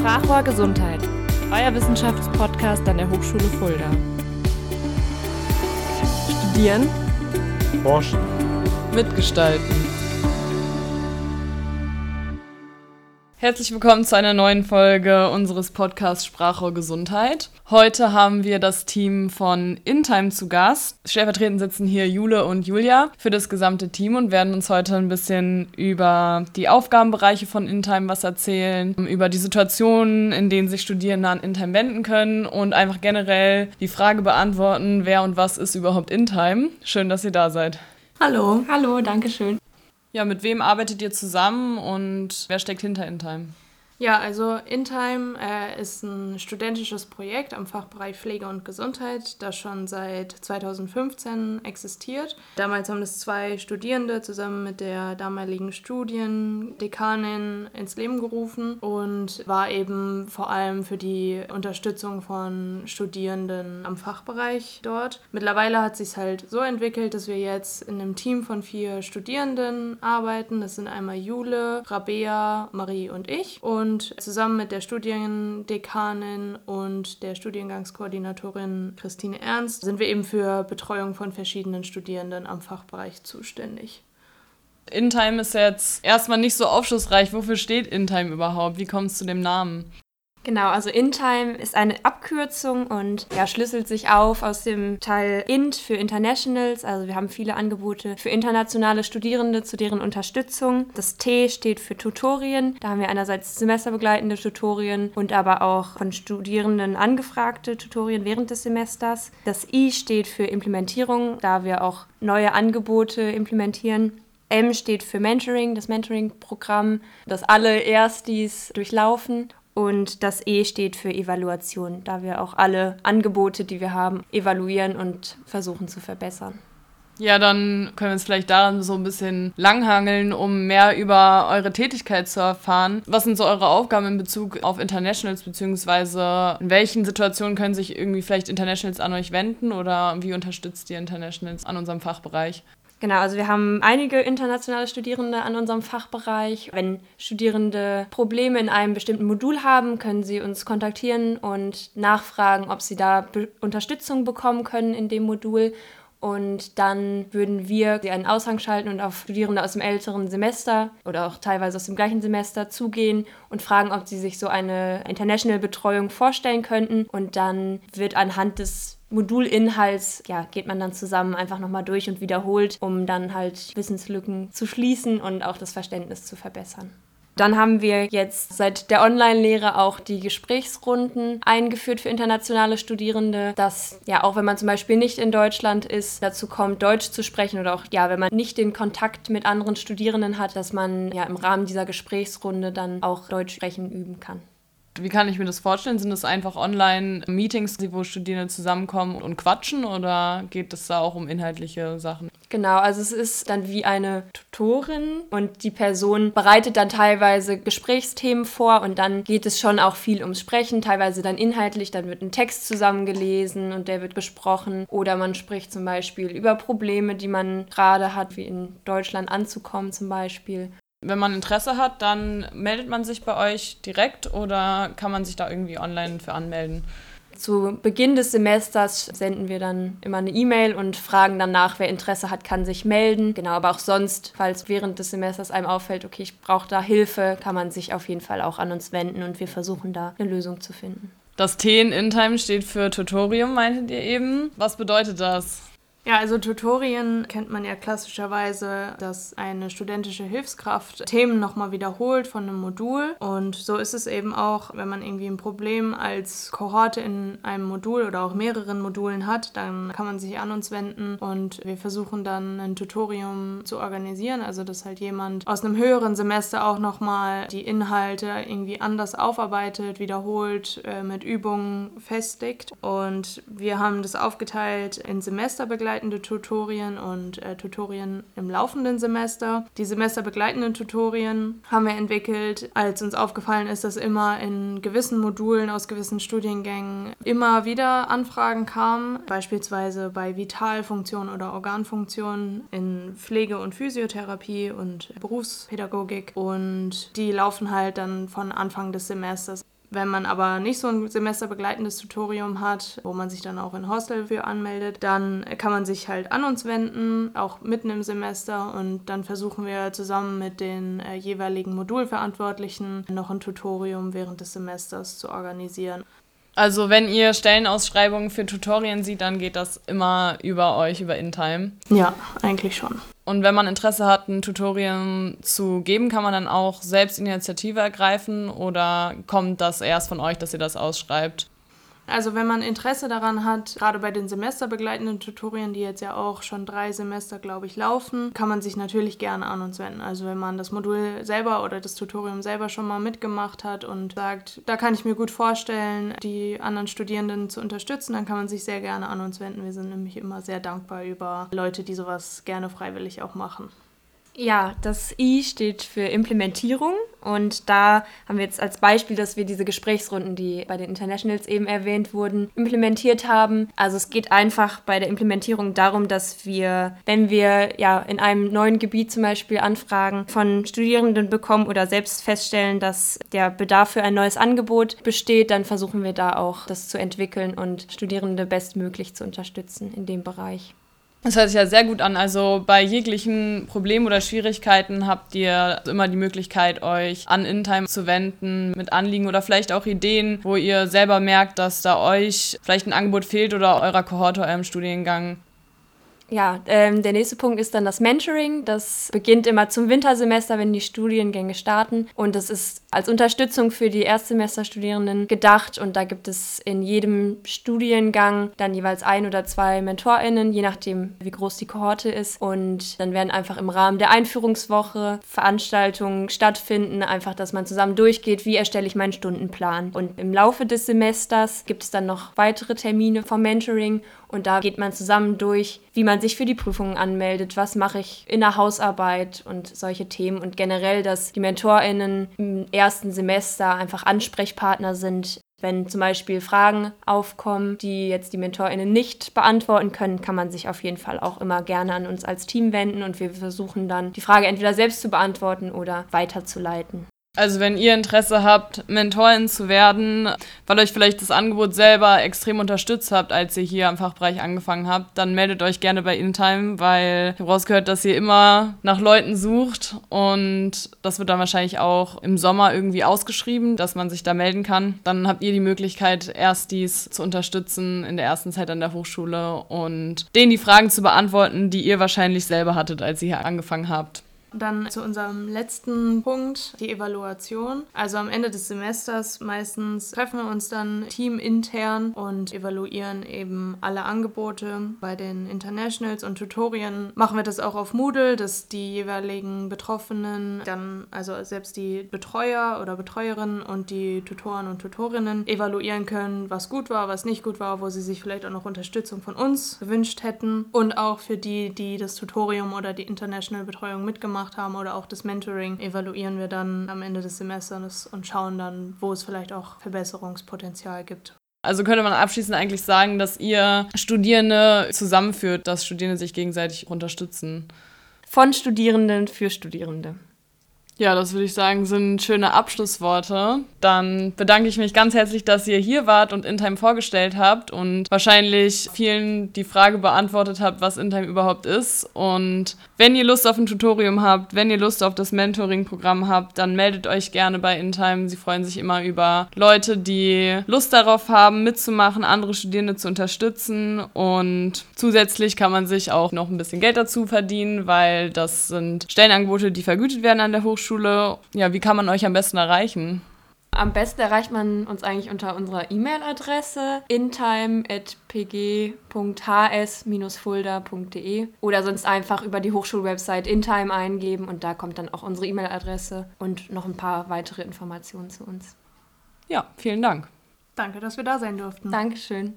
Sprachrohr Gesundheit, euer Wissenschaftspodcast an der Hochschule Fulda. Studieren, Forschen, mitgestalten. Herzlich willkommen zu einer neuen Folge unseres Podcasts Sprache Gesundheit. Heute haben wir das Team von InTime zu Gast. Stellvertretend sitzen hier Jule und Julia für das gesamte Team und werden uns heute ein bisschen über die Aufgabenbereiche von InTime was erzählen, über die Situationen, in denen sich Studierende an InTime wenden können und einfach generell die Frage beantworten, wer und was ist überhaupt InTime. Schön, dass ihr da seid. Hallo. Hallo, danke schön. Ja, mit wem arbeitet ihr zusammen und wer steckt hinter InTime? Ja, also InTime äh, ist ein studentisches Projekt am Fachbereich Pflege und Gesundheit, das schon seit 2015 existiert. Damals haben es zwei Studierende zusammen mit der damaligen Studiendekanin ins Leben gerufen und war eben vor allem für die Unterstützung von Studierenden am Fachbereich dort. Mittlerweile hat sich halt so entwickelt, dass wir jetzt in einem Team von vier Studierenden arbeiten. Das sind einmal Jule, Rabea, Marie und ich. Und und zusammen mit der Studiendekanin und der Studiengangskoordinatorin Christine Ernst sind wir eben für Betreuung von verschiedenen Studierenden am Fachbereich zuständig. InTime ist jetzt erstmal nicht so aufschlussreich. Wofür steht InTime überhaupt? Wie kommt es zu dem Namen? Genau, also InTime ist eine Abkürzung und ja, schlüsselt sich auf aus dem Teil INT für Internationals. Also wir haben viele Angebote für internationale Studierende zu deren Unterstützung. Das T steht für Tutorien. Da haben wir einerseits semesterbegleitende Tutorien und aber auch von Studierenden angefragte Tutorien während des Semesters. Das I steht für Implementierung, da wir auch neue Angebote implementieren. M steht für Mentoring, das Mentoring-Programm, das alle Erstis durchlaufen. Und das E steht für Evaluation, da wir auch alle Angebote, die wir haben, evaluieren und versuchen zu verbessern. Ja, dann können wir uns vielleicht daran so ein bisschen langhangeln, um mehr über eure Tätigkeit zu erfahren. Was sind so eure Aufgaben in Bezug auf Internationals, beziehungsweise in welchen Situationen können sich irgendwie vielleicht Internationals an euch wenden oder wie unterstützt ihr Internationals an unserem Fachbereich? Genau, also wir haben einige internationale Studierende an unserem Fachbereich. Wenn Studierende Probleme in einem bestimmten Modul haben, können sie uns kontaktieren und nachfragen, ob sie da Be Unterstützung bekommen können in dem Modul. Und dann würden wir einen Aushang schalten und auf Studierende aus dem älteren Semester oder auch teilweise aus dem gleichen Semester zugehen und fragen, ob sie sich so eine International-Betreuung vorstellen könnten. Und dann wird anhand des Modulinhalts, ja, geht man dann zusammen einfach nochmal durch und wiederholt, um dann halt Wissenslücken zu schließen und auch das Verständnis zu verbessern. Dann haben wir jetzt seit der Online-Lehre auch die Gesprächsrunden eingeführt für internationale Studierende, dass ja auch wenn man zum Beispiel nicht in Deutschland ist, dazu kommt, Deutsch zu sprechen oder auch ja, wenn man nicht den Kontakt mit anderen Studierenden hat, dass man ja im Rahmen dieser Gesprächsrunde dann auch Deutsch sprechen üben kann. Wie kann ich mir das vorstellen? Sind das einfach Online-Meetings, wo Studierende zusammenkommen und quatschen oder geht es da auch um inhaltliche Sachen? Genau, also es ist dann wie eine Tutorin und die Person bereitet dann teilweise Gesprächsthemen vor und dann geht es schon auch viel ums Sprechen, teilweise dann inhaltlich, dann wird ein Text zusammengelesen und der wird besprochen oder man spricht zum Beispiel über Probleme, die man gerade hat, wie in Deutschland anzukommen zum Beispiel. Wenn man Interesse hat, dann meldet man sich bei euch direkt oder kann man sich da irgendwie online für anmelden? Zu Beginn des Semesters senden wir dann immer eine E-Mail und fragen dann nach, wer Interesse hat, kann sich melden. Genau, aber auch sonst, falls während des Semesters einem auffällt, okay, ich brauche da Hilfe, kann man sich auf jeden Fall auch an uns wenden und wir versuchen da eine Lösung zu finden. Das T in InTime steht für Tutorium, meintet ihr eben. Was bedeutet das? Ja, also Tutorien kennt man ja klassischerweise, dass eine studentische Hilfskraft Themen nochmal wiederholt von einem Modul. Und so ist es eben auch, wenn man irgendwie ein Problem als Kohorte in einem Modul oder auch mehreren Modulen hat, dann kann man sich an uns wenden und wir versuchen dann ein Tutorium zu organisieren. Also dass halt jemand aus einem höheren Semester auch nochmal die Inhalte irgendwie anders aufarbeitet, wiederholt, äh, mit Übungen festigt. Und wir haben das aufgeteilt in Semesterbegleitung semesterbegleitende Tutorien und äh, Tutorien im laufenden Semester. Die semesterbegleitenden Tutorien haben wir entwickelt, als uns aufgefallen ist, dass immer in gewissen Modulen aus gewissen Studiengängen immer wieder Anfragen kamen, beispielsweise bei Vitalfunktionen oder Organfunktionen in Pflege und Physiotherapie und Berufspädagogik und die laufen halt dann von Anfang des Semesters Wenn man aber nicht so ein semesterbegleitendes Tutorium hat, wo man sich dann auch in Hostel für anmeldet, dann kann man sich halt an uns wenden, auch mitten im Semester. Und dann versuchen wir zusammen mit den äh, jeweiligen Modulverantwortlichen noch ein Tutorium während des Semesters zu organisieren. Also wenn ihr Stellenausschreibungen für Tutorien sieht, dann geht das immer über euch, über InTime. Ja, eigentlich schon. Und wenn man Interesse hat, ein Tutorium zu geben, kann man dann auch selbst Initiative ergreifen oder kommt das erst von euch, dass ihr das ausschreibt? Also wenn man Interesse daran hat, gerade bei den semesterbegleitenden Tutorien, die jetzt ja auch schon drei Semester, glaube ich, laufen, kann man sich natürlich gerne an uns wenden. Also wenn man das Modul selber oder das Tutorium selber schon mal mitgemacht hat und sagt, da kann ich mir gut vorstellen, die anderen Studierenden zu unterstützen, dann kann man sich sehr gerne an uns wenden. Wir sind nämlich immer sehr dankbar über Leute, die sowas gerne freiwillig auch machen. Ja, das I steht für Implementierung und da haben wir jetzt als Beispiel, dass wir diese Gesprächsrunden, die bei den Internationals eben erwähnt wurden, implementiert haben. Also es geht einfach bei der Implementierung darum, dass wir, wenn wir ja in einem neuen Gebiet zum Beispiel Anfragen von Studierenden bekommen oder selbst feststellen, dass der Bedarf für ein neues Angebot besteht, dann versuchen wir da auch das zu entwickeln und Studierende bestmöglich zu unterstützen in dem Bereich. Das hört sich ja sehr gut an. Also bei jeglichen Problemen oder Schwierigkeiten habt ihr immer die Möglichkeit, euch an InTime zu wenden mit Anliegen oder vielleicht auch Ideen, wo ihr selber merkt, dass da euch vielleicht ein Angebot fehlt oder eurer Kohorte, eurem Studiengang ja, ähm, der nächste Punkt ist dann das Mentoring. Das beginnt immer zum Wintersemester, wenn die Studiengänge starten. Und das ist als Unterstützung für die Erstsemesterstudierenden gedacht. Und da gibt es in jedem Studiengang dann jeweils ein oder zwei MentorInnen, je nachdem, wie groß die Kohorte ist. Und dann werden einfach im Rahmen der Einführungswoche Veranstaltungen stattfinden. Einfach, dass man zusammen durchgeht, wie erstelle ich meinen Stundenplan. Und im Laufe des Semesters gibt es dann noch weitere Termine vom Mentoring. Und da geht man zusammen durch, wie man sich für die Prüfungen anmeldet, was mache ich in der Hausarbeit und solche Themen. Und generell, dass die MentorInnen im ersten Semester einfach Ansprechpartner sind. Wenn zum Beispiel Fragen aufkommen, die jetzt die MentorInnen nicht beantworten können, kann man sich auf jeden Fall auch immer gerne an uns als Team wenden und wir versuchen dann, die Frage entweder selbst zu beantworten oder weiterzuleiten. Also wenn ihr Interesse habt, Mentorin zu werden, weil euch vielleicht das Angebot selber extrem unterstützt habt, als ihr hier am Fachbereich angefangen habt, dann meldet euch gerne bei InTime, weil ich habe rausgehört, dass ihr immer nach Leuten sucht und das wird dann wahrscheinlich auch im Sommer irgendwie ausgeschrieben, dass man sich da melden kann. Dann habt ihr die Möglichkeit, erst dies zu unterstützen in der ersten Zeit an der Hochschule und denen die Fragen zu beantworten, die ihr wahrscheinlich selber hattet, als ihr hier angefangen habt. Dann zu unserem letzten Punkt, die Evaluation. Also am Ende des Semesters meistens treffen wir uns dann teamintern und evaluieren eben alle Angebote. Bei den Internationals und Tutorien machen wir das auch auf Moodle, dass die jeweiligen Betroffenen dann, also selbst die Betreuer oder Betreuerinnen und die Tutoren und Tutorinnen evaluieren können, was gut war, was nicht gut war, wo sie sich vielleicht auch noch Unterstützung von uns gewünscht hätten. Und auch für die, die das Tutorium oder die International Betreuung mitgemacht gemacht haben oder auch das Mentoring, evaluieren wir dann am Ende des Semesters und schauen dann, wo es vielleicht auch Verbesserungspotenzial gibt. Also könnte man abschließend eigentlich sagen, dass ihr Studierende zusammenführt, dass Studierende sich gegenseitig unterstützen. Von Studierenden für Studierende. Ja, das würde ich sagen, sind schöne Abschlussworte. Dann bedanke ich mich ganz herzlich, dass ihr hier wart und InTime vorgestellt habt und wahrscheinlich vielen die Frage beantwortet habt, was InTime überhaupt ist. Und wenn ihr Lust auf ein Tutorium habt, wenn ihr Lust auf das Mentoring-Programm habt, dann meldet euch gerne bei InTime. Sie freuen sich immer über Leute, die Lust darauf haben, mitzumachen, andere Studierende zu unterstützen. Und zusätzlich kann man sich auch noch ein bisschen Geld dazu verdienen, weil das sind Stellenangebote, die vergütet werden an der Hochschule. Hochschule. Ja, wie kann man euch am besten erreichen? Am besten erreicht man uns eigentlich unter unserer E-Mail-Adresse intime.pg.hs-fulda.de oder sonst einfach über die Hochschulwebsite intime eingeben und da kommt dann auch unsere E-Mail-Adresse und noch ein paar weitere Informationen zu uns. Ja, vielen Dank. Danke, dass wir da sein durften. Dankeschön.